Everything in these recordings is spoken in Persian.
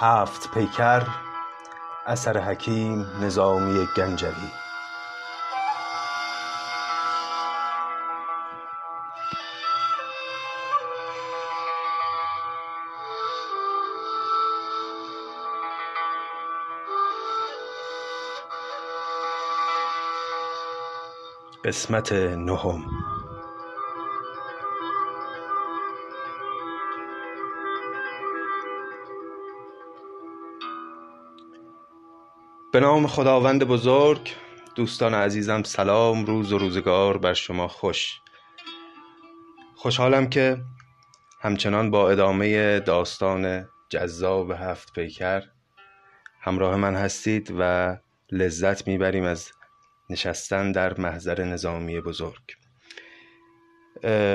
هفت پیکر اثر حکیم نظامی گنجوی. قسمت نهم. به نام خداوند بزرگ دوستان عزیزم سلام روز و روزگار بر شما خوش. خوشحالم که همچنان با ادامه داستان جذاب هفت پیکر همراه من هستید و لذت می‌بریم از نشستن در محضر نظامی بزرگ.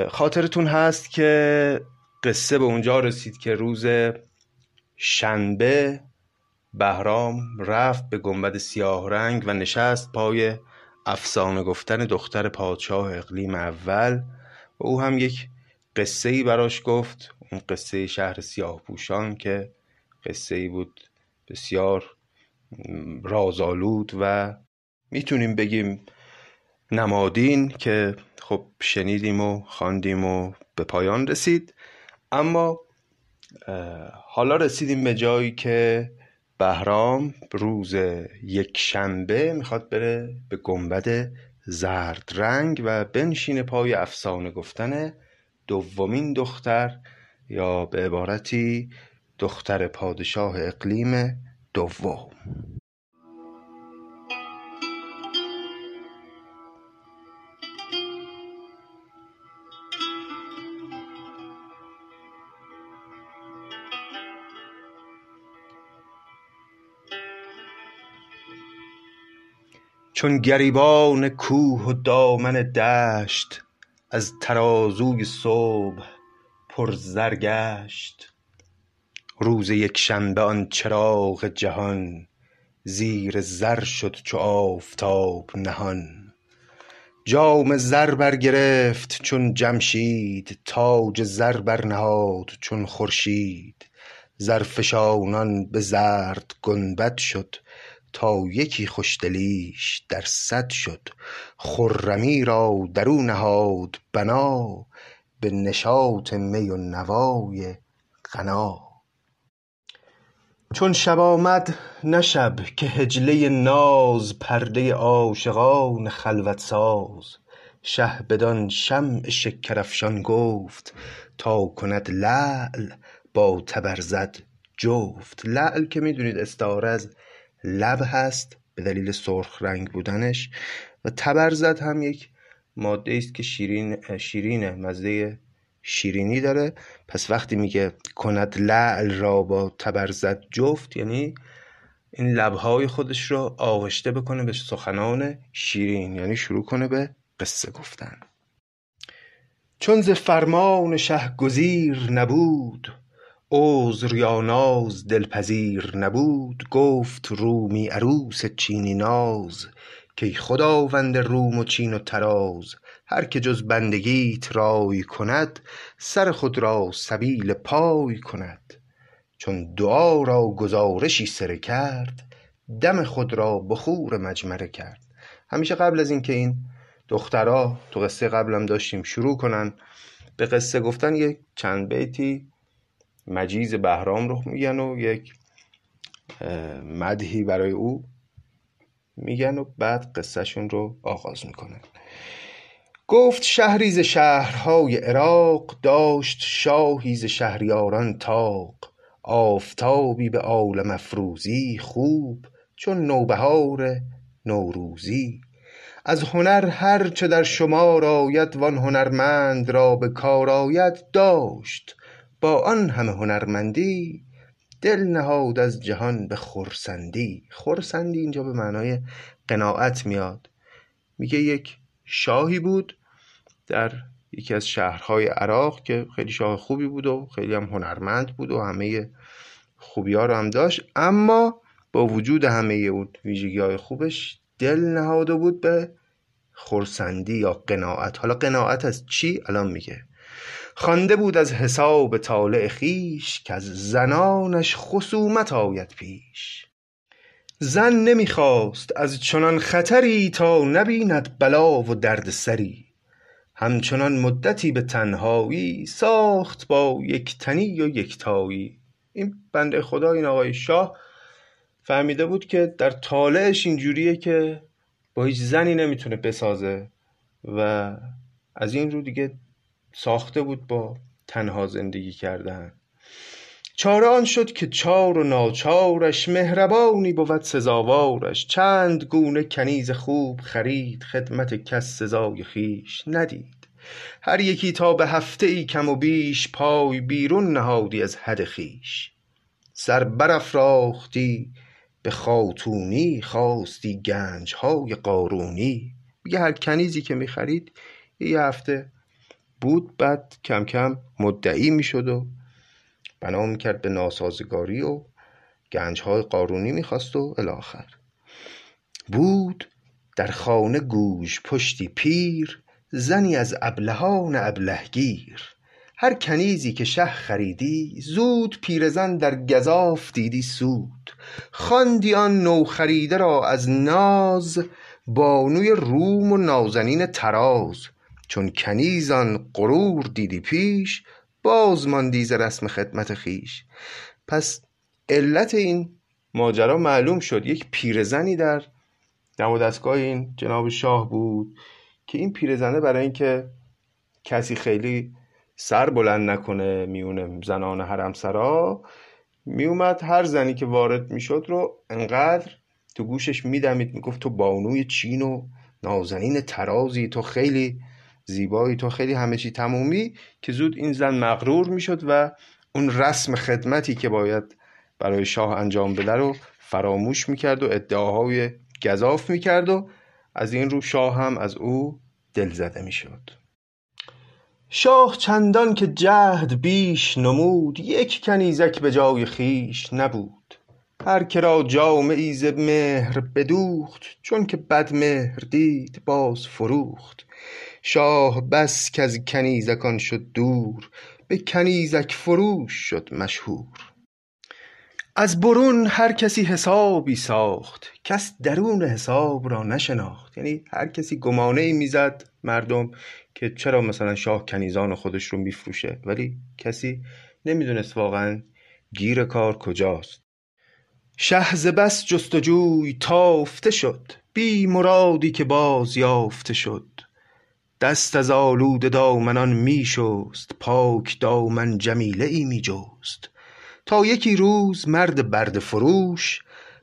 خاطرتون هست که قصه به اونجا رسید که روز شنبه بهرام رفت به گنبد سیاه رنگ و نشست پای افسانه گفتن دختر پادشاه اقلیم اول و او هم یک قصه ای براش گفت اون قصه شهر سیاه پوشان که قصه ای بود بسیار رازآلود و می‌تونیم بگیم نمادین که خب شنیدیم و خواندیم و به پایان رسید. اما حالا رسیدیم به جایی که بهرام روز یک شنبه می‌خواد بره به گنبد زرد رنگ و بنشین پای افسانه گفتن دومین دختر یا به عبارتی دختر پادشاه اقلیم دوم. چون گریبان کوه و دامن دشت از ترازوی صبح پر زر گشت. روز یکشنبه آن چراغ جهان زیر زر شد چو آفتاب نهان. جام زر برگرفت چون جمشید تاج زر برنهاد چون خورشید. زرفشانان به زرد گنبد شد تا یکی خوشدلیش در صد شد خرمی را در نهاد بنا به نشاط می و نوای غنا. چون شب آمد نه شب که حجله ناز پرده عاشقان خلوت ساز. شه بدان شمع شکرافشان گفت تا کند لعل با تبرزد جفت. لعل که می‌دونید استعاره از لب هست به دلیل سرخ رنگ بودنش. و تبرزد هم یک ماده است که شیرین شیرینه مزه شیرینی داره. پس وقتی میگه کند لعل را با تبرزد جفت یعنی این لبهای خودش رو آغشته بکنه به سخنان شیرین یعنی شروع کنه به قصه گفتن. چون ز فرمان شه گزیر نبود عذر یا ناز دلپذیر نبود گفت رومی عروس چینی ناز. کای خداوند روم و چین و طراز هر که جز بندگیت رای کند سر خود را سبیل پای کند. چون دعا را گزارشی سره کرد دم خود را بخور مجمره کرد. همیشه قبل از اینکه این دخترها تو قصه قبلم داشتیم شروع کنن به قصه گفتن یک چند بیتی مجیز بهرام رو میگن و یک مدهی برای او میگن و بعد قصهشون رو آغاز می‌کنن گفت شهری ز شهرهای عراق داشت شاهی ز شهریاران تاق آفتابی به عالم افروزی خوب چون نوبهار نوروزی. از هنر هر چه در شمار آید وان هنرمند را به کار آید داشت با آن همه هنرمندی دل نهاد از جهان به خرسندی. خرسندی اینجا به معنای قناعت میاد. میگه یک شاهی بود در یکی از شهرهای عراق که خیلی شاه خوبی بود و خیلی هم هنرمند بود و همه خوبی ها رو هم داشت. اما با وجود همه اون ویژگی های خوبش دل نهاده بود به خرسندی یا قناعت. حالا قناعت از چی؟ الان میگه. خوانده بود از حساب طالع خویش از زنانش خصومت آید پیش. زن نمی‌خواست از چنان خطری تا نبیند بلا و دردسری همچنان مدتی به تنهایی ساخت با یک تنی و یکتایی این بنده خدا این آقای شاه فهمیده بود که در طالعش اینجوریه که با هیچ زنی نمی‌تونه بسازه و از این رو دیگه ساخته بود با تنها زندگی کردن. چاره آن شد که چار و ناچارش مهربانی بود سزاوارش. چند گونه کنیز خوب خرید خدمت کس سزای خویش ندید. هر یکی تا به هفته ای کم و بیش پای بیرون نهادی از حد خویش. سر برافراختی به خاتونی خواستی گنج های قارونی. میگه هر کنیزی که می‌خرید یه هفته بود بعد کم کم مدعی می‌شد و بنا می‌کرد به ناسازگاری و گنج های قارونی می‌خواست و الاخر بود در خانه گوش پشتی پیر زنی از ابلهان ابلهگیر. هر کنیزی که شه خریدی زود پیرزن در گزاف دیدی سود. خواندی آن نوخریده را از ناز بانوی روم و نازنین تراز چون کنیزان غرور دیدی پیش باز ماندی ز رسم خدمت خویش. پس علت این ماجرا معلوم شد یک پیرزنی در دم و دستگاه این جناب شاه بود که این پیرزنه برای اینکه کسی خیلی سر بلند نکنه میونه زنان حرمسرا میومد هر زنی که وارد می‌شد رو انقدر تو گوشش میدمید می‌گفت تو بانوی چین و نازنین ترازی تو خیلی زیبایی. تو خیلی همه چی تمومی که زود این زن مغرور می‌شد و اون رسم خدمتی که باید برای شاه انجام بده رو فراموش می‌کرد و ادعاهای گذاف می‌کرد و از این رو شاه هم از او دل زده می‌شد. شاه چندان که جهد بیش نمود یک کنیزک به جای خویش نبود. هر که را جامه ز مهر بدوخت چون که بد مهر دید باز فروخت. شاه بس کز کنیزکان شد دور به کنیزک فروش شد مشهور. از برون هر کسی حسابی ساخت کس درون حساب را نشناخت. یعنی هر کسی گمانه ای می‌زد مردم که چرا مثلا شاه کنیزان خودش رو میفروشه؟ ولی کسی نمی‌دونست واقعا گیر کار کجاست. شه ز بس جستجوی تافته شد بی مرادی که باز یافته شد. دست از آلوده دامنان می شست پاک دامن جمیله ای می جست. تا یکی روز مرد برده فروش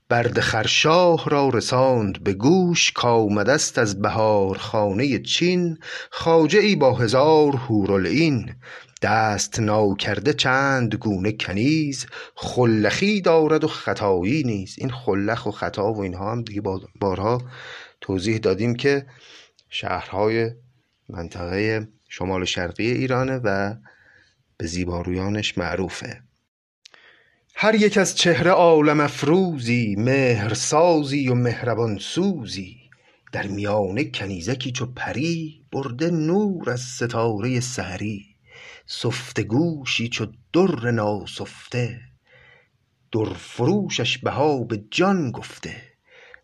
برده خرشاه را رساند به گوش. کآمدست از بهارخانه چین خواجه ای با هزار حورالعین دست ناکرده چند گونه کنیز خلخی دارد و ختایی نیز. این خلخ و خطا و اینها هم دیگه بارها توضیح دادیم که شهرهای منطقه شمال شرقی ایرانه و به زیبارویانش معروفه. هر یک از چهره عالم افروزی مهرسازی و مهربان سوزی. در میانه کنیزکی چو پری برده نور از ستاره سحری. سفته گوشی چو در ناسفته. درفروشش بها به جان گفته.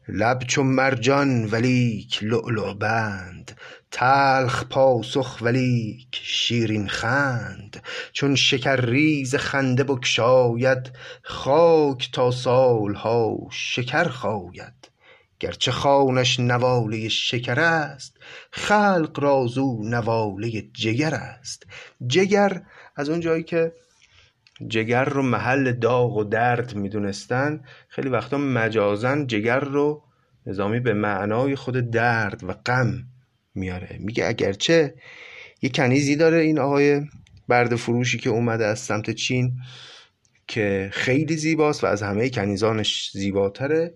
لب چو مرجان ولیک لؤلؤ بند. تلخ پاسخ ولیک شیرین خند. چون شکرریز خنده بگشاید خاک تا سالها شکر خاید. گرچه خوانش نواله شکر است خلق را زو نواله جگر است. جگر از اون جایی که جگر رو محل داغ و درد می‌دونستن خیلی وقتا مجازن جگر رو نظامی به معنای خود درد و غم میاره. میگه اگرچه یه کنیزی داره این آقای برد فروشی که اومده از سمت چین که خیلی زیباست و از همه کنیزانش زیباتره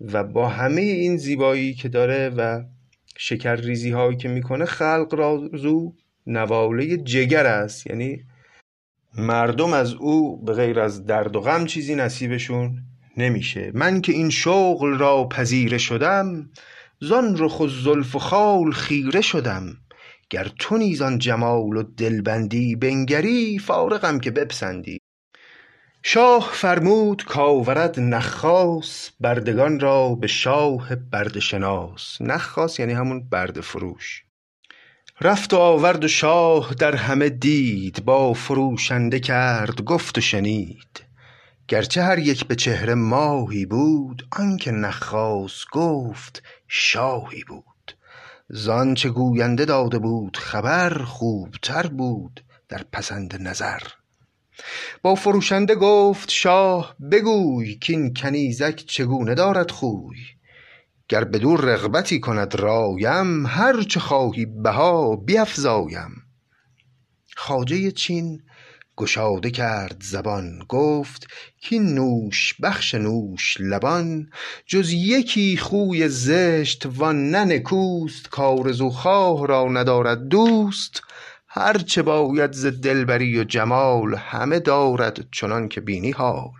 و با همه این زیبایی که داره و شکر ریزی هایی که می‌کنه خلق رازو نواله جگر است. یعنی مردم از او به غیر از درد و غم چیزی نصیبشون نمیشه. من که این شغل را پذیره شدم زان رخ و زلف و خال خیره شدم. گر تو نیز آن جمال و دلبندی بنگری فارغم که بپسندی. شاه فرمود کآورد نخاس بردگان را به شاه برده شناس نخاس یعنی همون برده فروش. رفت و آورد و شاه در همه دید با فروشنده کرد گفت و شنید. گرچه هر یک به چهره ماهی بود آنکه نخاس گفت شاهی بود. زآنچه گوینده داده بود خبر خوبتر بود در پسند نظر. با فروشنده گفت شاه بگوی کاین کنیزک چگونه دارد خوی؟ گر بدو رغبتی کند رایم هر چه خواهی بها بیفزایم. خواجه چین گشاده کرد زبان گفت کاین نوش بخش نوش لبان جز یکی خوی زشت وآن نه نکوست کآرزوخواه را ندارد دوست. هر چه باید ز دلبری و جمال همه دارد چنانکه بینی حال.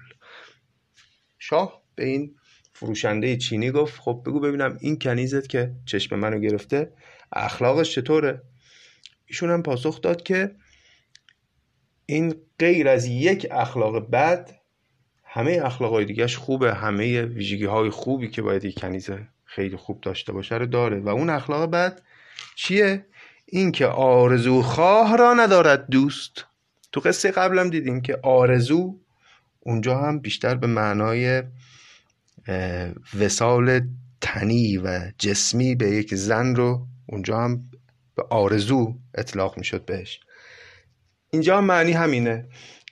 شاه به این فروشنده چینی گفت خب بگو ببینم این کنیزت که چشم منو گرفته اخلاقش چطوره؟ ایشون هم پاسخ داد که این غیر از یک اخلاق بد همه اخلاقای دیگهش خوبه همه ویژگی های خوبی که باید یک کنیز خیلی خوب داشته باشه رو داره. و اون اخلاق بد چیه؟ اینکه آرزو خواه را ندارد دوست. تو قصه قبلم دیدیم که آرزو اونجا هم بیشتر به معنای وصال تنی و جسمی به یک زن رو اونجا هم به آرزو اطلاق می‌شد بهش. اینجا معنی همینه.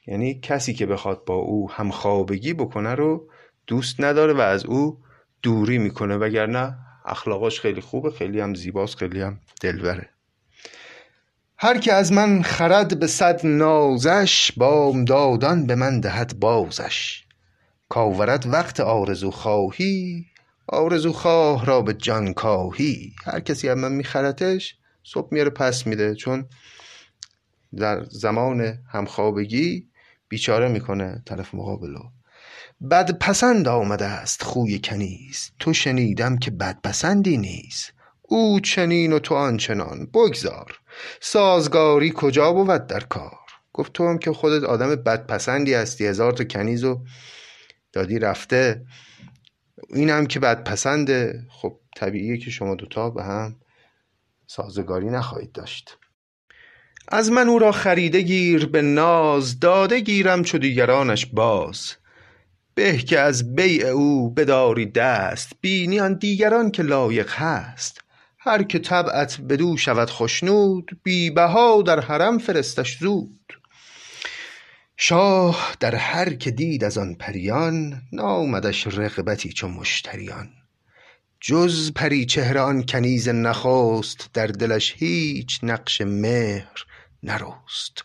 یعنی کسی که بخواد با او همخوابگی بکنه رو دوست نداره و از او دوری می‌کنه وگرنه اخلاقاش خیلی خوبه خیلی هم زیباست خیلی هم دلبره. هر که از من خرد به صد نازش بامدادان به من دهد بازش. کآورد وقت آرزوخواهی آرزوخواه را به جان کاهی. هر کسی از من میخرتش صبح میاره پس میده چون در زمان همخوابگی بیچاره می‌کنه طرف مقابلو بد پسند آمده است خوی کنیز. تو شنیدم که بد پسندی نیست او چنین و تو آنچنان. بگذار. سازگاری کجا بود در کار؟ گفت تو هم که خودت آدم بدپسندی هستی. هزار تا کنیز و دادی رفته. این هم که بدپسنده. خب طبیعیه که شما دوتا به هم سازگاری نخواهید داشت. از من او را خریده گیر به ناز داده گیرم چو دیگرانش باز. به که از بیع او بداری دست بینی آن دیگران که لایق هست. هر که طبعت بدو شود خشنود بی بها در حرم فرستش زود. شاه در هر که دید از آن پریان نامدش رغبتی چو مشتریان. جز پریچهره آن کنیز نخست در دلش هیچ نقش مهر نرست.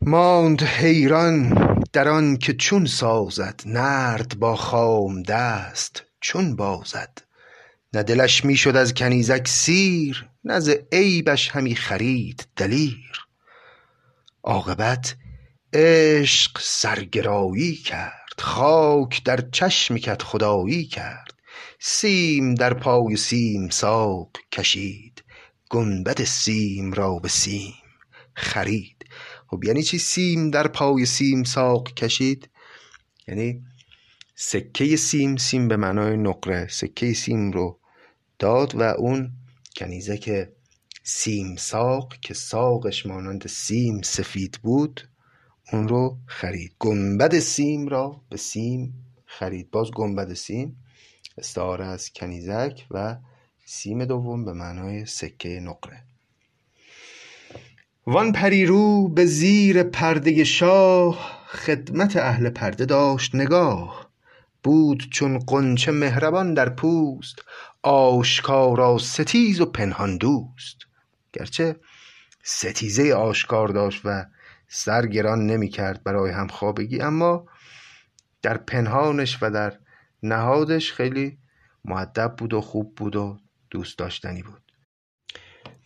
ماند حیران در آن که چون سازد نرد با خام دست چون بازد. نه دلش می‌شد از کنیزک سیر نه ز عیبش همی خرید دلیر. عاقبت عشق سرگرایی کرد خاک در چشم کدخدایی کرد. سیم در پای سیم ساق کشید گنبد سیم را به سیم. خرید. خب یعنی چی؟ سیم در پای سیم ساق کشید. یعنی سکه سیم سیم به معنای نقره سکه سیم رو داد و اون کنیزک سیم ساق که ساقش مانند سیم سفید بود اون رو خرید. گنبد سیم را به سیم خرید. باز گنبد سیم استعاره از کنیزک و سیم دوم به معنای سکه نقره. وآن پریرو به زیر پرده شاه خدمت اهل پرده داشت نگاه. بود چون غنچه مهربان در پوست آشکارا ستیز و پنهان دوست. گرچه ستیزه آشکار داشت و سر گران نمی‌کرد برای همخوابگی اما در پنهانش و در نهادش خیلی مودب بود و خوب بود و دوست داشتنی بود.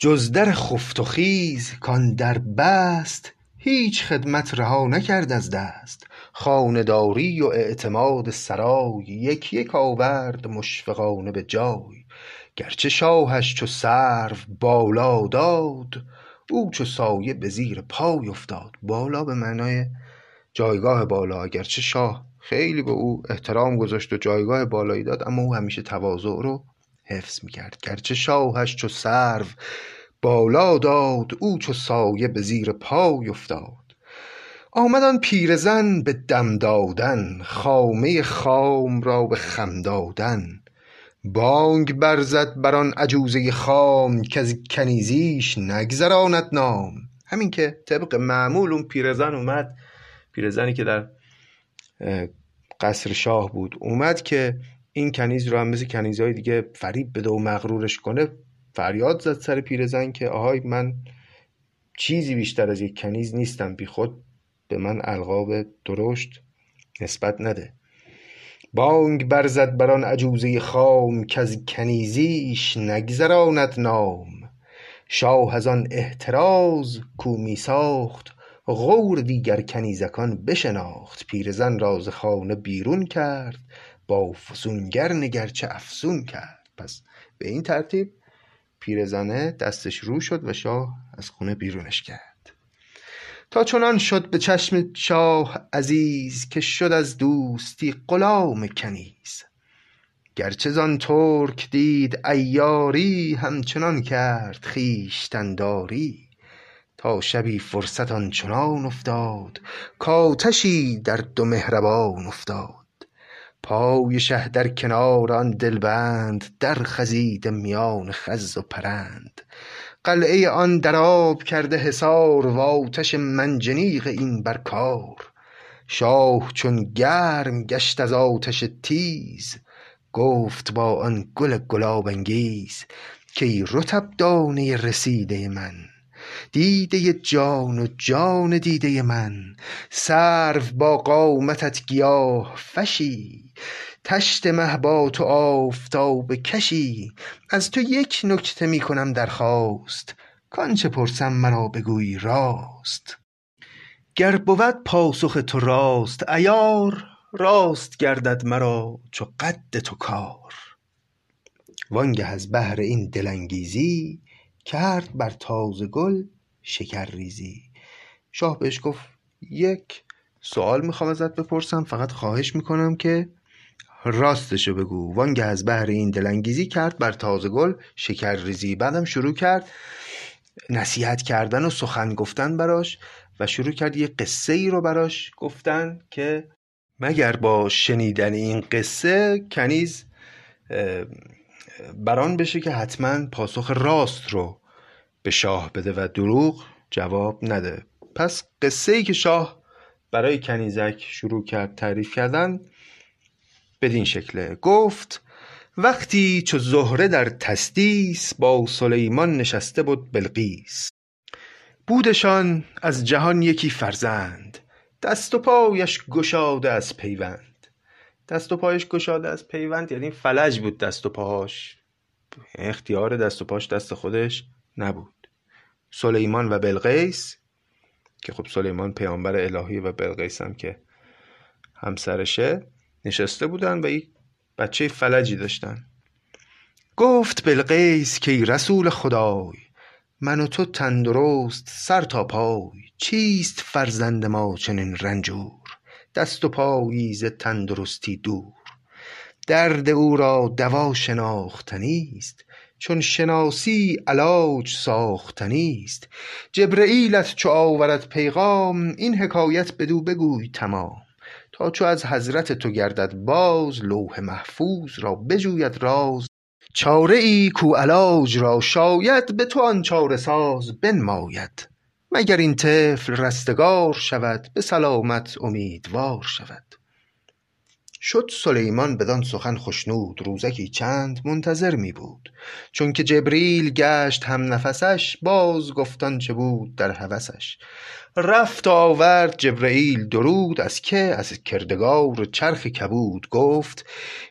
جز در خفت و خیز کآن در بست هیچ خدمت رها نکرد از دست. خانه داری و اعتماد سرای یک یک آورد مشفقانه به جای. گرچه شاهش چو سرو بالا داد او چو سایه به زیر پای افتاد. بالا به معنای جایگاه بالا اگرچه شاه خیلی به او احترام گذاشت و جایگاه بالایی داد اما او همیشه تواضع رو حفظ می‌کرد. گرچه شاهش چو سرو بالا داد او چو سایه به زیر پای افتاد. آمد آن پیرزن به دم دادن خامه خام را به خم دادن. بانگ برزد بر آن عجوزه خام کز کنیزیش نگذراند نام. همین که طبق معمول اون پیرزن اومد پیرزنی که در قصر شاه بود اومد که این کنیز رو هم مثل کنیزهای دیگه فریب بده و مغرورش کنه. فریاد زد سر پیرزن که آهای من چیزی بیشتر از یک کنیز نیستم. بی خود به من القاب درشت نسبت نده. بانگ برزد بر آن عجوزه خام از کنیزیش نگذراند نام. شاه از آن احتراز کو می ساخت غور دیگر کنیزکان بشناخت. پیرزن را ز خانه بیرون کرد با فسونگر نگر چه افسون کرد. پس به این ترتیب پیرزنه دستش رو شد و شاه از خونه بیرونش کرد. تا چنان شد به چشم شاه عزیز که شد از دوستی غلام کنیز. گرچه زان ترک دید عیاری همچنان کرد خویشتن داری تا شبی فرصت آنچنان افتاد کآتشی در دو مهربان افتاد. پای شه در کنار آن دلبند در خزیده میان خز و پرند. قلعه آن در آب کرده حصار و آتش منجنیق این بر کار. شاه چون گرم گشت از آتش تیز گفت با آن گل گلاب انگیز کای رطب دانه رسیده من. دیده جان و جان دیده من. سرو با قامتت گیاه فشی. طشت مه با تو آفتابه کشی. از تو یک نکته می کنم درخواست. کآنچه پرسم مرا بگویی راست. گر بود پاسخ تو راست عیار راست گردد مرا چو قد تو کار. وانگه از بهر این دل انگیزی کرد بر تازه گل شکرریزی. شاه بهش گفت یک سوال می‌خوام ازت بپرسم فقط خواهش می‌کنم که راستشو بگو. وانگه از بهر این دلانگیزی کرد بر تازه گل شکر ریزی بعدم شروع کرد نصیحت کردن و سخن گفتن براش و شروع کرد یه قصه ای رو براش گفتن که مگر با شنیدن این قصه کنیز بران بشه که حتما پاسخ راست رو به شاه بده و دروغ جواب نده. پس قصه ای که شاه برای کنیزک شروع کرد تعریف کردن بدین شکله. گفت وقتی چو زهره در تسدیس با سلیمان نشسته بود بلقیس. بودشان از جهان یکی فرزند. دست و پایش گشاده از پیوند. دست و پایش گشاده از پیوند یعنی فلج بود دست و پاهاش. اختیار دست و پاش دست خودش نبود. سلیمان و بلقیس که خب سلیمان پیامبر الهی و بلقیس هم که همسرشه نشسته بودن و یک بچه فلجی داشتن. گفت بلقیس که رسول خدای من و تو تندرست سر تا پای چیست فرزند ما چنین رنجور؟ دست و پایی ز تندرستی دور. درد او را دوا شناختنی است چون شناسی علاج ساختنی است. جبرییلت چو آورد پیغام این حکایت بدو بگوی تمام. تا چو از حضرت تو گردد باز لوح محفوظ را بجوید راز. چاره ای کو علاج را شاید به تو آن چاره ساز بنماید. مگر این طفل رستگار شود به سلامت امیدوار شود. شد سلیمان بدان سخن خشنود روزکی چند منتظر می بود. چون که جبریل گشت هم نفسش باز گفت آنچه بود در هوسش. رفت آورد جبرییل درود از که از کردگار چرخ کبود گفت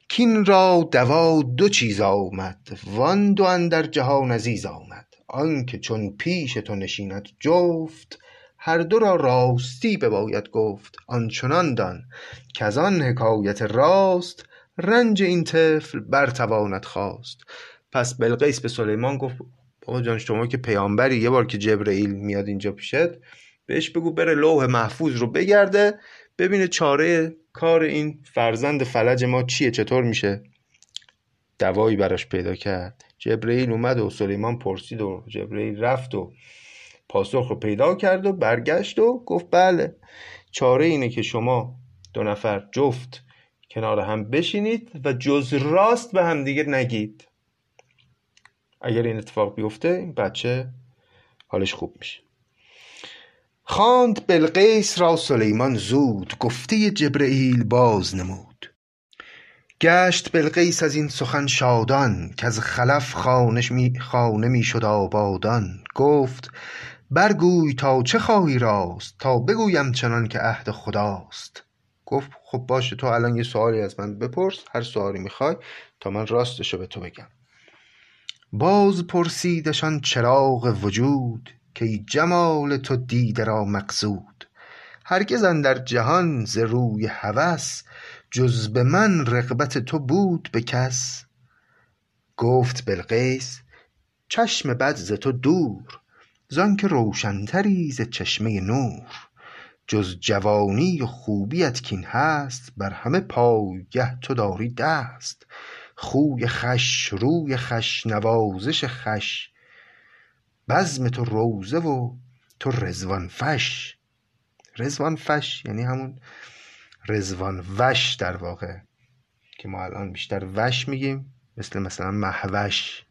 کین را دوا دو چیز آمد وان دو اندر جهان عزیز آمد. آنکه چون پیش تو نشیند جفت هر دو را راستی بباید گفت. آنچنان دان کز آن حکایت راست رنج این طفل برتواند خاست پس بلقیس به سلیمان گفت آقا جان شما که پیامبری یه بار که جبرئیل میاد اینجا پیشت بهش بگو بره لوح محفوظ رو بگرده ببینه چاره کار این فرزند فلج ما چیه چطور میشه دوایی براش پیدا کرد. جبرئیل اومد و سلیمان پرسید و جبرئیل رفت و پاسخ رو پیدا کرد و برگشت و گفت بله. چاره اینه که شما دو نفر جفت کنار هم بشینید و جز راست به هم دیگه نگید. اگر این اتفاق بیفته این بچه حالش خوب میشه. خواند بلقیس را سلیمان زود گفته جبرئیل باز نمود. گشت بلقیس از این سخن شادان که از خلف خانش می خانه می شد آبادان. گفت برگوی تا چه خواهی راست؟ تا بگویم چنان که عهد خداست. گفت خب باشه تو الان یه سوالی از من بپرس هر سوالی می‌خوای تا من راستشو به تو بگم. باز پرسیدشان چراغ وجود که ای جمال تو دیده را مقصود. هرگز اندر جهان ز روی هوس جز به من رغبت تو بود به کس. گفت بلقیس چشم بد ز تو دور زانکه روشنتری ز چشمه نور. جز جوانی و خوبیت کین هست بر همه پایگه تو داری دست. خوی خوش روی خوش نوازش خوش بزم تو روضه و تو رضوان فش. رضوان فش یعنی همون رضوان وش در واقع که ما الان بیشتر وش میگیم مثل مثلا محوش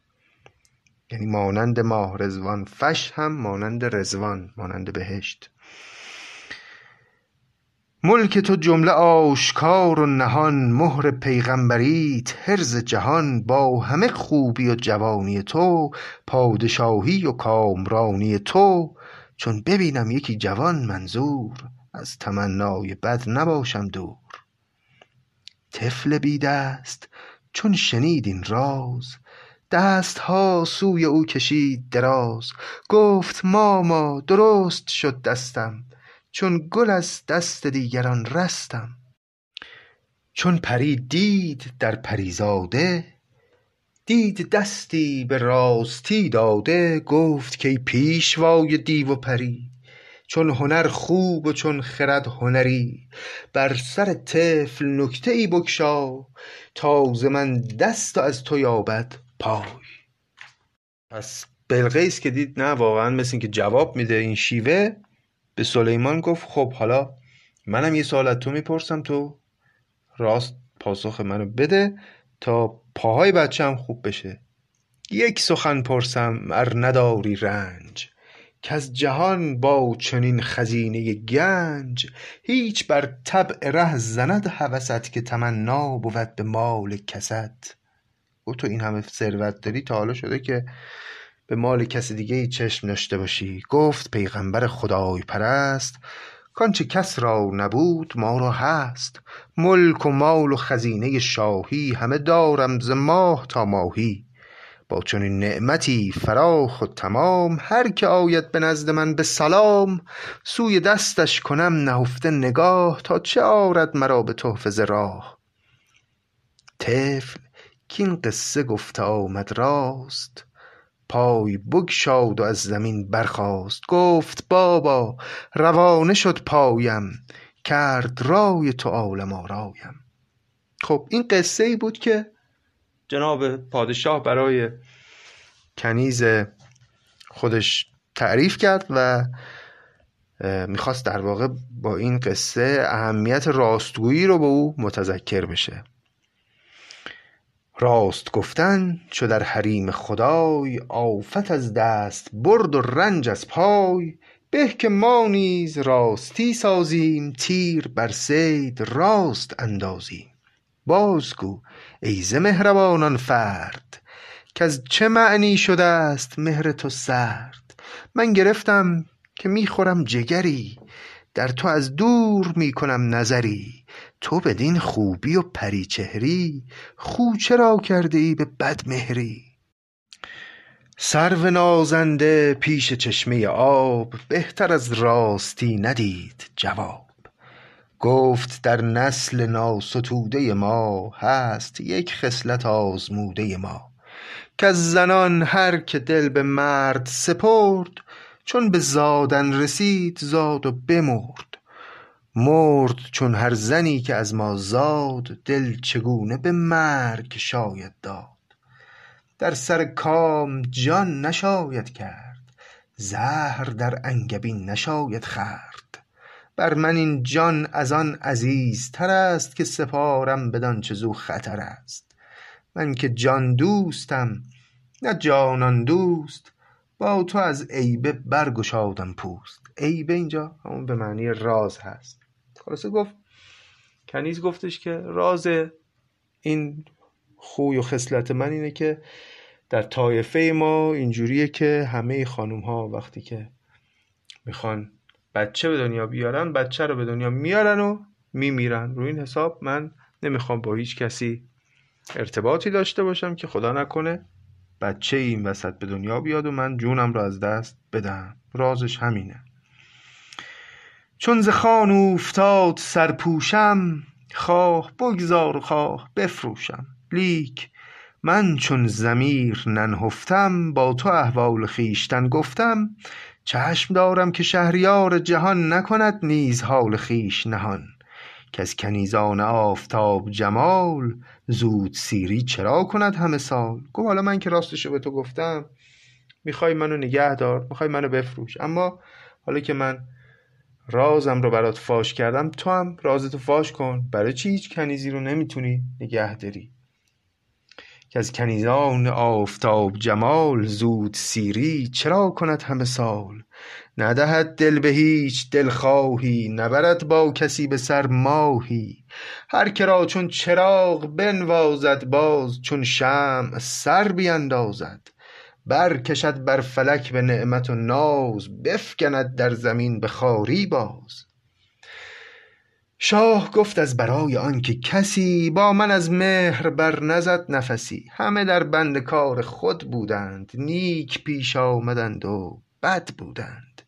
یعنی مانند ماه رضوان فش هم مانند رضوان مانند بهشت. ملک تو جمله آشکار و نهان مهر پیغمبریت حرز جهان با همه خوبی و جوانی تو پادشاهی و کامرانی تو. چون ببینم یکی جوان منظور از تمنای بد نباشم دور. طفل بی دست چون شنید این راز دستها سوی او کشید دراز. گفت ماما درست شد دستم چون گل از دست دیگران رستم. چون پری دید در پریزاده دید دستی به راستی داده. گفت کای پیشوای دیو و پری چون هنر خوب و چون خرد هنری بر سر طفل نکته ای بگشا تا ز من دست از تو یابد پای. پس بلقیس که دید نه واقعا مثل اینکه جواب میده این شیوه. به سلیمان گفت خب حالا منم یه سوال تو می‌پرسم تو راست پاسخ منو بده تا پاهای بچم خوب بشه. یک سخن پرسم ار نداری رنج. که از جهان با چنین خزینه گنج هیچ بر طبع ره زند هوست که تمنا بود به مال کست. او تو این همه ثروت داری تا حالا شده که به مال کسی دیگه ای چشم داشته باشی. گفت پیغمبر خدای پرست کانچه کس را نبود ما را هست. ملک و مال و خزینه شاهی همه دارم ز ماه تا ماهی. با چنین نعمتی فراخ و تمام هر که آید به نزد من به سلام سوی دستش کنم نهفته نگاه تا چه آرد مرا به تحفه ز راه. طفل کین قصه گفته آمد راست پای بگشاد و از زمین برخاست. گفت بابا روانه شد پایم کرد رای تو عالم آرایم. خب این قصه ای بود که جناب پادشاه برای کنیز خودش تعریف کرد و می‌خواست در واقع با این قصه اهمیت راستگویی رو به او متذکر بشه. راست گفتن چو در حریم خدای آفت از دست برد و رنج از پای به که ما نیز راستی سازیم تیر بر صید راست اندازیم. بازگو ای ز مهربانان فرد کز چه معنی شده است مهر تو سرد؟ من گرفتم که می‌خورم جگری در تو از دور می‌کنم نظری. تو بدین خوبی و پری چهری خو چرا کرده ای به بدمهری سرو نازنده پیش چشمه آب بهتر از راستی ندید جواب. گفت در نسل ناستوده ما هست یک خصلت آزموده ما. از زنان هر که دل به مرد سپرد چون به زادن رسید زاد و بمرد. مرد چون هر زنی که از ما زاد دل چگونه به مرگ شاید داد. در سر کام جان نشاید کرد زهر در انگبین نشاید خورد. بر من این جان از آن عزیزتر است که سپارم بدانچه زو خطر است. من که جان دوستم نه جانان دوست با تو از عیبه برگشادم پوست. عیبه اینجا همون به معنی راز هست. خلاصه گفت کنیز گفتش که راز این خوی و خصلت من اینه که در طایفه ما اینجوریه که همه خانوم ها وقتی که می‌خوان بچه به دنیا بیارن بچه رو به دنیا میارن و میمیرن. رو این حساب من نمی‌خوام با هیچ کسی ارتباطی داشته باشم که خدا نکنه بچه این وسط به دنیا بیاد و من جونم رو از دست بدم. رازش همینه. چون ز خان سرپوشم خواه بگذار خواه بفروشم. لیک من چون ضمیر ننهفتم با تو احوال خویشتن گفتم چشم دارم که شهریار جهان نکند نیز حال خویش نهان. کز کنیزان آفتاب جمال زود سیری چرا کند همه سال؟ گفت حالا من که راستشو به تو گفتم می‌خوای منو نگه دار می‌خوای منو بفروش. اما حالا که من رازم رو برات فاش کردم تو هم رازتو فاش کن. برای چی هیچ کنیزی رو نمی‌تونی نگه داری؟ که از کنیزان آفتاب جمال زود سیری چرا کند همه سال؟ ندهد دل به هیچ دلخواهی نبرد با کسی به سر ماهی. هر که را چون چراغ بنوازد باز چون شمع سر بیندازد. برکشد بر فلک به نعمت و ناز بفکند در زمین به خواری باز. شاه گفت از برای آنکه کسی با من از مهر بر نزد نفسی. همه در بند کار خود بودند نیک پیش آمدند و بد بودند.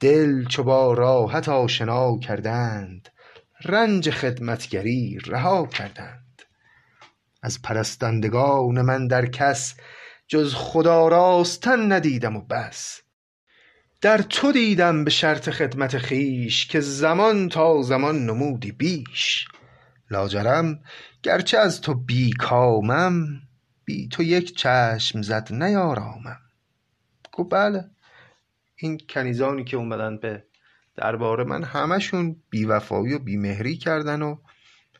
دل چو با راحت آشنا کردند رنج خدمتگری رها کردند. از پرستندگان من در کس جز خدا راستن ندیدم و بس. در تو دیدم به شرط خدمت خویش که زمان تا زمان نمودی بیش. لاجرم گرچه از تو بی کامم بی تو یک چشم زد نیارامم. گفت بله این کنیزانی که اومدن به دربار من همشون بیوفایی و بیمهری کردن و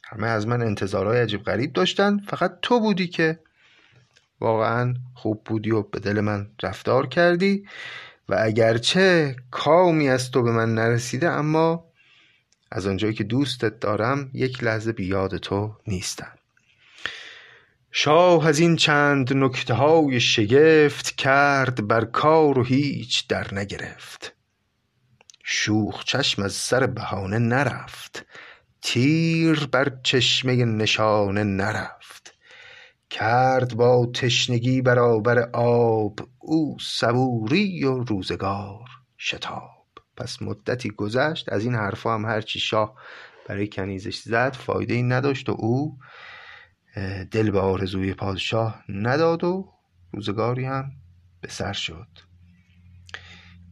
همه از من انتظارهای عجیب غریب داشتن. فقط تو بودی که واقعا خوب بودی و به دل من رفتار کردی. و اگرچه کامی از تو به من نرسیده اما از آنجایی که دوستت دارم یک لحظه بیاد تو نیستم. شاه از این چند نکته های شگفت کرد بر کار و هیچ در نگرفت. شوخ چشم از سر بهانه نرفت تیر بر چشمه نشانه نرفت. کرد با تشنگی برابر آب او صبوری و روزگار شتاب. پس مدتی گذشت از این حرفا هم هرچی شاه برای کنیزش زد فایده ای نداشت و او دل به آرزوی پادشاه نداد و روزگاری هم به سر شد.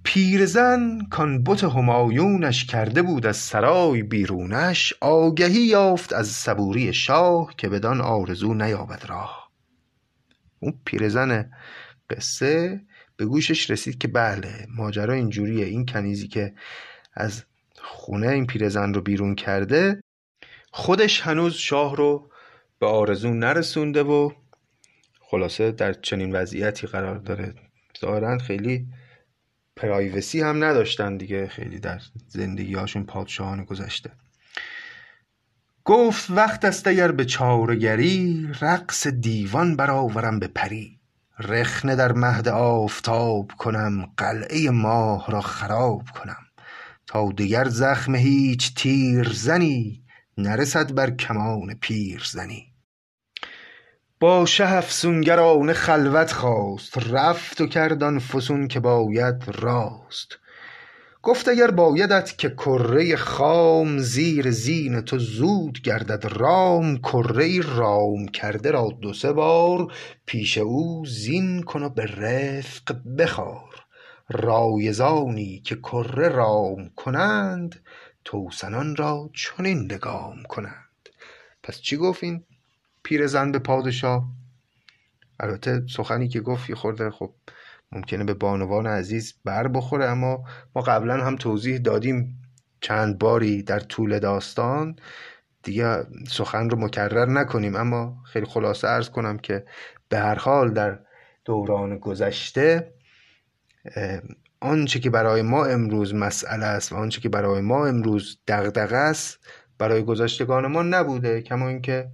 پیرزن کان بت همایونش کرده بود از سرای بیرونش آگهی یافت از صبوری شاه که بدان آرزو نیابد راه. اون پیرزن قصه به گوشش رسید که بله ماجرا اینجوریه. این کنیزی که از خونه این پیرزن رو بیرون کرده خودش هنوز شاه رو به آرزو نرسونده و خلاصه در چنین وضعیتی قرار داره. ظاهرا خیلی پرایوسی هم نداشتن دیگه. خیلی در زندگی هاشون پادشاهان گذشته. گفت وقت است اگر به چارگری رقص دیوان برآورم به پری. رخنه در مهد آفتاب کنم قلعه ماه را خراب کنم. تا دیگر زخم هیچ تیر زنی نرسد بر کمان پیر زنی. با شه افسونگرانه خلوت خواست رفت و کرد آن فسون که باید راست. گفت اگر بایدت که کره خام زیر زین تو زود گردد رام کره رام کرده را دو سه بار پیش او زین کن و به رفق بخار. رایزانی که کره رام کنند توسنان را چنین لگام کنند. پس چی گفت این؟ پیرزن به پادشاه. البته سخنی که گفت یه خورده خب ممکنه به بانوان عزیز بر بخوره اما ما قبلا هم توضیح دادیم چند باری در طول داستان. دیگه سخن رو مکرر نکنیم اما خیلی خلاصه ارز کنم که به هر حال در دوران گذشته آنچه که برای ما امروز مسئله است و آنچه که برای ما امروز دغدغه است برای گذشتگان ما نبوده کما اینکه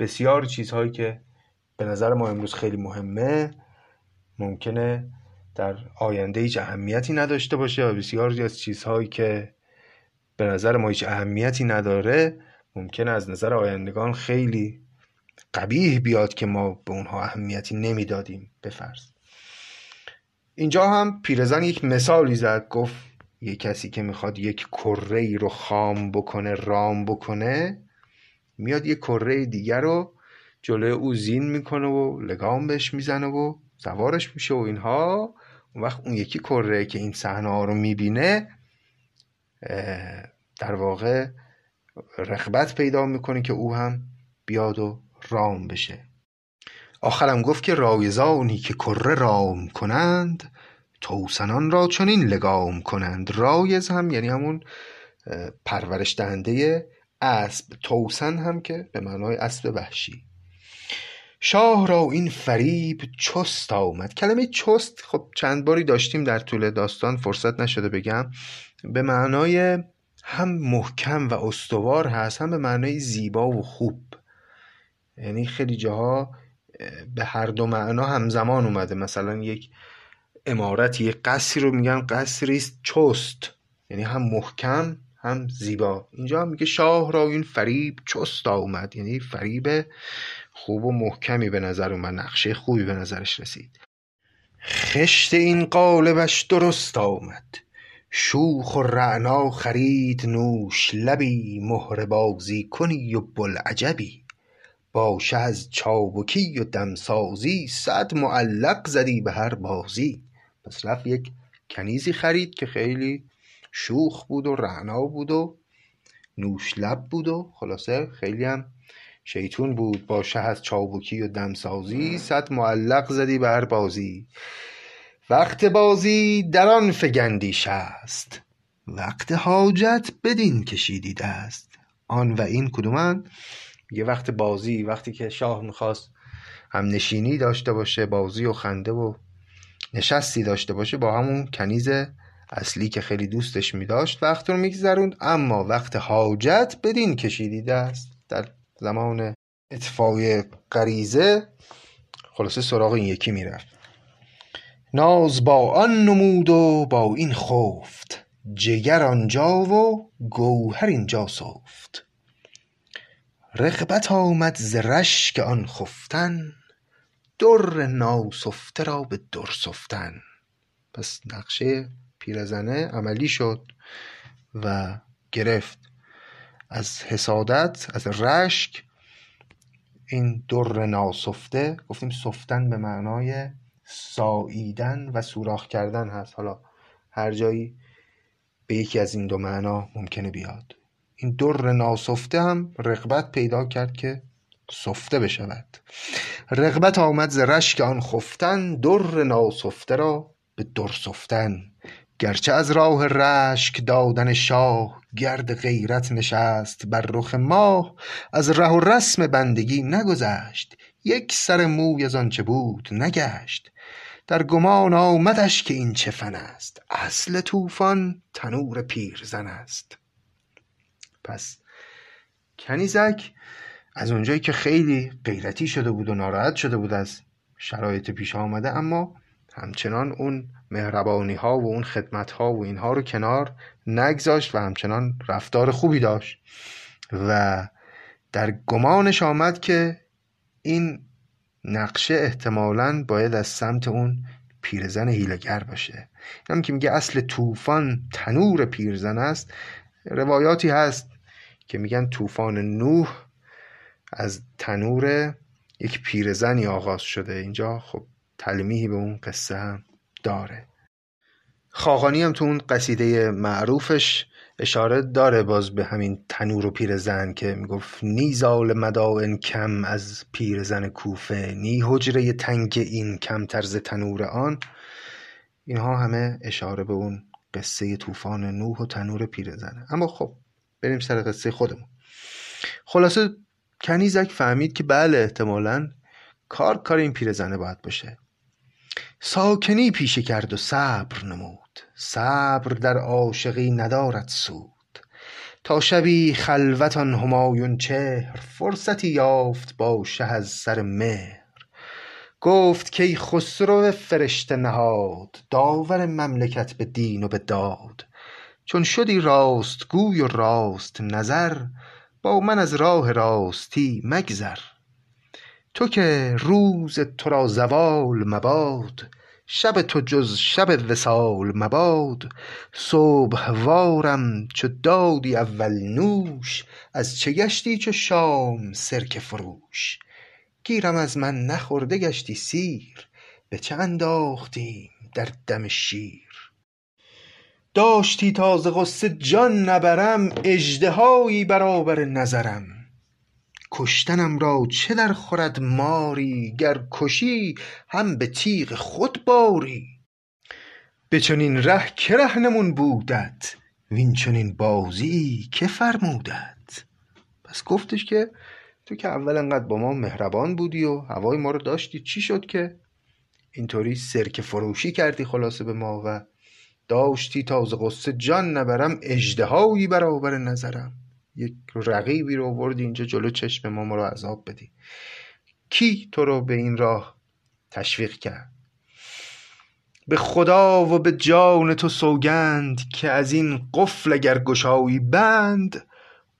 بسیار چیزهایی که به نظر ما امروز خیلی مهمه ممکنه در آینده هیچ اهمیتی نداشته باشه و بسیاری از چیزهایی که به نظر ما هیچ اهمیتی نداره ممکنه از نظر آیندگان خیلی قبیح بیاد که ما به اونها اهمیتی نمی‌دادیم بفرض اینجا هم پیرزن یک مثالی زد گفت یه کسی که می‌خواد یک کره ای رو خام بکنه رام بکنه میاد یک کره دیگر رو جلوی او زین می‌کنه و لگام بهش می‌زنه و سوارش میشه و اینها. اون وقت اون یکی کره که این صحنه ها رو می‌بینه در واقع رغبت پیدا می‌کنه که او هم بیاد و رام بشه. آخرم گفت که رایزانی که کره رام کنند توسنان را چنین لگام کنند. رایز هم یعنی همون پرورش دهنده اسب توسن هم که به معنای اسب وحشی. شاه را این فریب چست آمد. کلمه چست خب چند باری داشتیم در طول داستان فرصت نشده بگم. به معنای هم محکم و استوار هست هم به معنای زیبا و خوب. یعنی خیلی جاها به هر دو معنا همزمان اومده. مثلا یک امارت یک قصری رو میگن قصری است چست. یعنی هم محکم هم زیبا. اینجا هم میگه شاه را این فریب چست آمد. یعنی فریب خوب و محکمی به نظر اومد. نقشه خوبی به نظرش رسید. خشت این قالبش درست آمد. شوخ و رعنا خرید نوش. لبی مهر بازی کنی و بلعجبی. باشه از چابکی و دمسازی. صد معلق زدی به هر بازی. پس رفت یک کنیزی خرید که خیلی شوخ بود و رعنا بود و نوش لب بود و خلاصه خیلی هم شیطون بود. با شه از چابکی و دمسازی صد معلق زدی بر بازی. وقت بازی در آن فگندی شست. وقت حاجت بدین کشیدی دست. آن و این کدومن یه وقت بازی وقتی که شاه می‌خواست هم نشینی داشته باشه بازی و خنده و نشستی داشته باشه با همون کنیز اصلی که خیلی دوستش میداشت وقت رو میگذروند. اما وقت حاجت بدین کشیدی دست. در زمان اتفاقی غریزه خلاصه سراغ این یکی می‌رفت. ناز با آن نمود و با این خفت. جگر آنجا و گوهر اینجا سفت. رغبت آمد ز رشک آن خفتن. در ناسفته را به در سفتن. پس نقشه پیرزنه عملی شد و گرفت. از حسادت از رشک این در ناسفته گفتیم سفتن به معنای ساییدن و سوراخ کردن هست. حالا هر جایی به یکی از این دو معنا ممکنه بیاد. این در ناسفته هم رغبت پیدا کرد که سفته بشود. رغبت آمد ز رشک آن خفتن در ناسفته را به در سفتن. گرچه از راه رشک دادن شاه گرد غیرت نشست بر رخ ماه از ره و رسم بندگی نگذشت یک سر موی از آنچه بود نگشت. در گمان آمدش که این چه فن است اصل طوفان تنور پیرزن است. پس کنیزک از اونجایی که خیلی غیرتی شده بود و ناراحت شده بود از شرایط پیش آمده اما همچنان اون مهربانی ها و اون خدمت ها و اینها رو کنار نگذاشت و همچنان رفتار خوبی داشت و در گمانش آمد که این نقشه احتمالا باید از سمت اون پیرزن هیلگر باشه. هم که میگه اصل طوفان تنور پیرزن است. روایاتی هست که میگن طوفان نوح از تنور یک پیرزنی آغاز شده. اینجا خب تلمیحی به اون قصه هم داره. خاقانی هم تو اون قصیده معروفش اشاره داره باز به همین تنور و پیرزن که می‌گفت نی زال مدائن کم از پیرزن کوفه نی حجره تنگ این کم طرز تنور آن. اینها همه اشاره به اون قصه طوفان نوح و تنور پیرزنه اما خب بریم سر قصه خودمون. خلاصه کنیزک فهمید که بله احتمالا کار کار این پیرزنه باید باشه. ساکنی پیشه کرد و صبر نمود. صبر در عاشقی ندارد سود. تا شبی خلوت آن همایون چهر فرصتی یافت با شه از سر مهر. گفت کای خسرو فرشته نهاد داور مملکت به دین و به داد. چون شدی راست گوی و راست نظر با من از راه راستی مگذر. تو که روز تو را زوال مباد شب تو جز شب وصال مباد. صبحوارم چو دادی اول نوش از چه گشتی چو شام سرکه فروش. گیرم از من نخورده گشتی سیر به چه انداختیم در دم شیر. داشتی تا ز غصه جان نبرم اژدهایی برابر نظرم. کشتنم را چه در خورد ماری گر کشی هم به تیغ خود باری؟ به چنین ره که رهنمون بودت وین چنین بازی که فرمودت؟ پس گفتش که تو که اول انقدر با ما مهربان بودی و هوای ما رو داشتی چی شد که؟ اینطوری سرکه فروشی کردی خلاصه به ما و داشتی تا ز غصه جان نبرم اژدهایی برابر نظرم. یک رقیبی رو آوردی اینجا جلو چشم ما ما رو عذاب بدی. کی تو رو به این راه تشویق کرد؟ به خدا و به جان تو سوگند که از این قفل اگر گشایی بند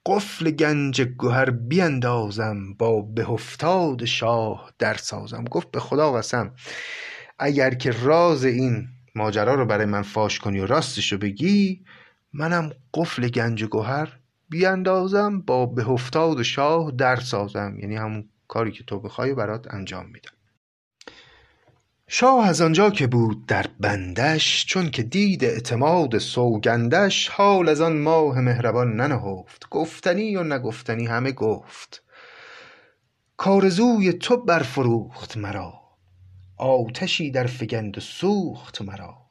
قفل گنج گهر بیندازم با به افتاد شاه در سازم گفت به خدا قسم اگر که راز این ماجرا رو برای من فاش کنی و راستش رو بگی منم قفل گنج گهر بیاندازم با به افتاد شاه در سازم. یعنی همون کاری که تو بخوای برات انجام میدم. شاه از آنجا که بود در بندش چون که دید اعتماد سوگندش حال از آن ماه مهربان ننهفت. گفتنی و نگفتنی همه گفت. کآرزوی تو برفروخت مرا. آتشی در فگند سوخت مرا.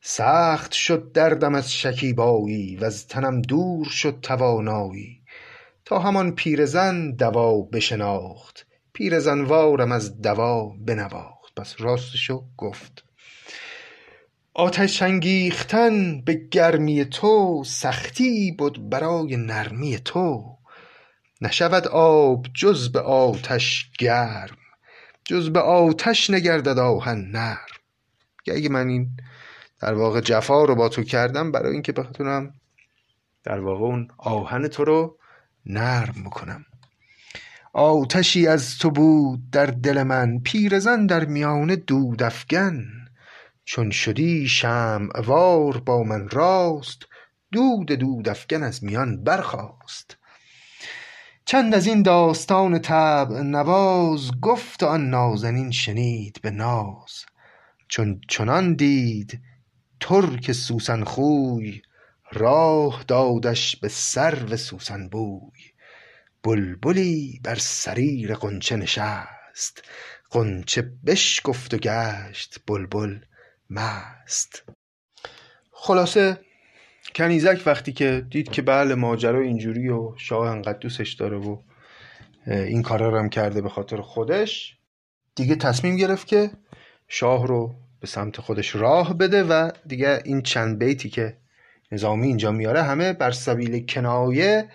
سخت شد دردم از شکیبایی وز تنم دور شد توانایی. تا همان پیرزن دوا بشناخت پیرزن وارم از دوا بنواخت. پس راستشو گفت. آتش انگیختن به گرمی تو سختی بد برای نرمی تو. نشود آب جز به آتش گرم جز به آتش نگردد آهن نرم. اگه من این در واقع جفا رو با تو کردم برای اینکه بتونم در واقع اون آهن تو رو نرم بکنم. آتشی از تو بود در دل من پیرزن در میان دود افگن. چون شدی شمع وار با من راست دود دود افگن از میان برخاست. چند از این داستان طبع نواز گفت آن نازنین شنید به ناز. چون چنان دید ترک سوسن خوی راه دادش به سرو سوسن بوی بلبلی بر سریر غنچه نشست غنچه بشکفت و گشت بلبل مست. خلاصه کنیزک وقتی که دید که بله ماجرا اینجوری و شاه انقدر دوستش داره و این کارا رو هم کرده به خاطر خودش دیگه تصمیم گرفت که شاه رو به سمت خودش راه بده و دیگه این چند بیتی که نظامی اینجا میاره همه بر سبیل کنایه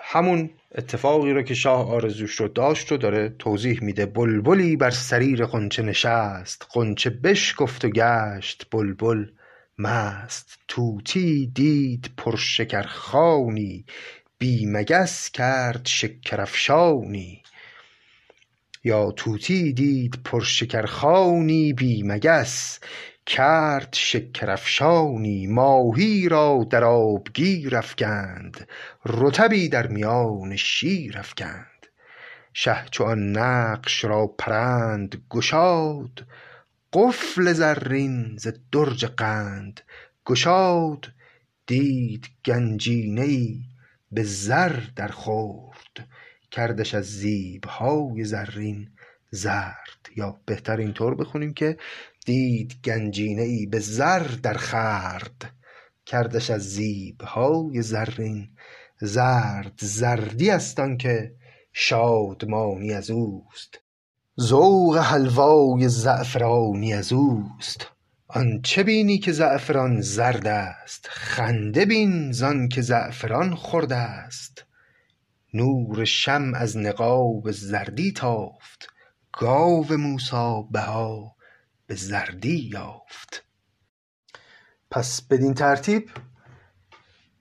همون اتفاقی رو که شاه آرزوش رو داشت رو داره توضیح میده. بلبلی بر سریر قنچه نشست قنچه بشکفت و گشت. بلبل مست طوطی دید پرشکرخوانی بی مگس کرد شکرافشانی. یا طوطیی دید پرشکرخوانی بی مگس کرد شکرافشانی ماهی را در آبگیر افکند رطبی در میان شیر افکند. شه چو نقش را پرند گشاد قفل زرین ز درج قند گشاد دید گنجینه ای به زر در خورد. کردش از زیبهای زرین زرد. یا بهتر اینطور بخونیم که دید گنجینه ای به زر در خورد کردش از زیبهای زرین زرد. زردی است آنکه شادمانی از اوست. ذوق حلوای زعفرانی از اوست. آنچه بینی که زعفران زرد است؟ خنده بین زانکه زعفران خرد است. نور شمع از نقاب زردی تافت گاو موسی بها به زردی یافت. پس بدین ترتیب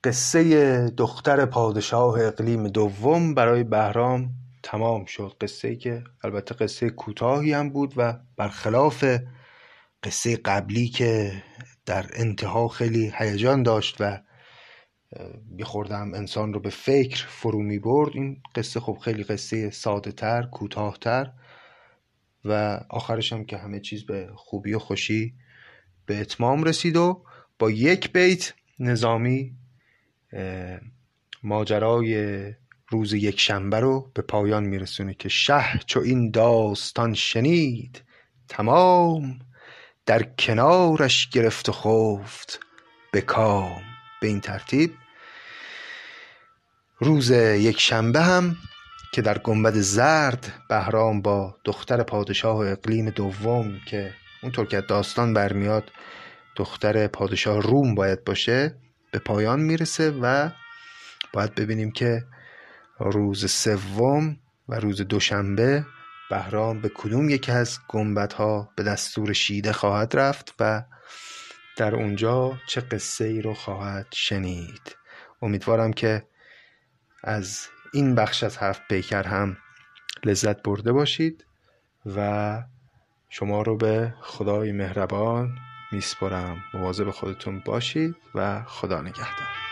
قصه دختر پادشاه اقلیم دوم برای بهرام تمام شد. قصه که البته قصه کوتاهی هم بود و برخلاف قصه قبلی که در انتها خیلی هیجان داشت و یه خوردم انسان رو به فکر فرو می برد این قصه خب خیلی قصه ساده تر کوتاه تر و آخرش هم که همه چیز به خوبی و خوشی به اتمام رسید و با یک بیت نظامی ماجرای روز یک شنبه رو به پایان میرسونه که شه چو این داستان شنید تمام در کنارش گرفت و خفت به کام. به این ترتیب روز یک شنبه هم که در گنبد زرد بهرام با دختر پادشاه اقلیم دوم که اونطور که داستان برمیاد دختر پادشاه روم باید باشه به پایان می‌رسه و باید ببینیم که روز سوم و روز دوشنبه بهرام به کدوم یکی از گنبدها به دستور شیده خواهد رفت و در اونجا چه قصه ای رو خواهد شنید. امیدوارم که از این بخش از هفت پیکر هم لذت برده باشید و شما رو به خدای مهربان میسپرم. مواظب خودتون باشید و خدا نگهدار.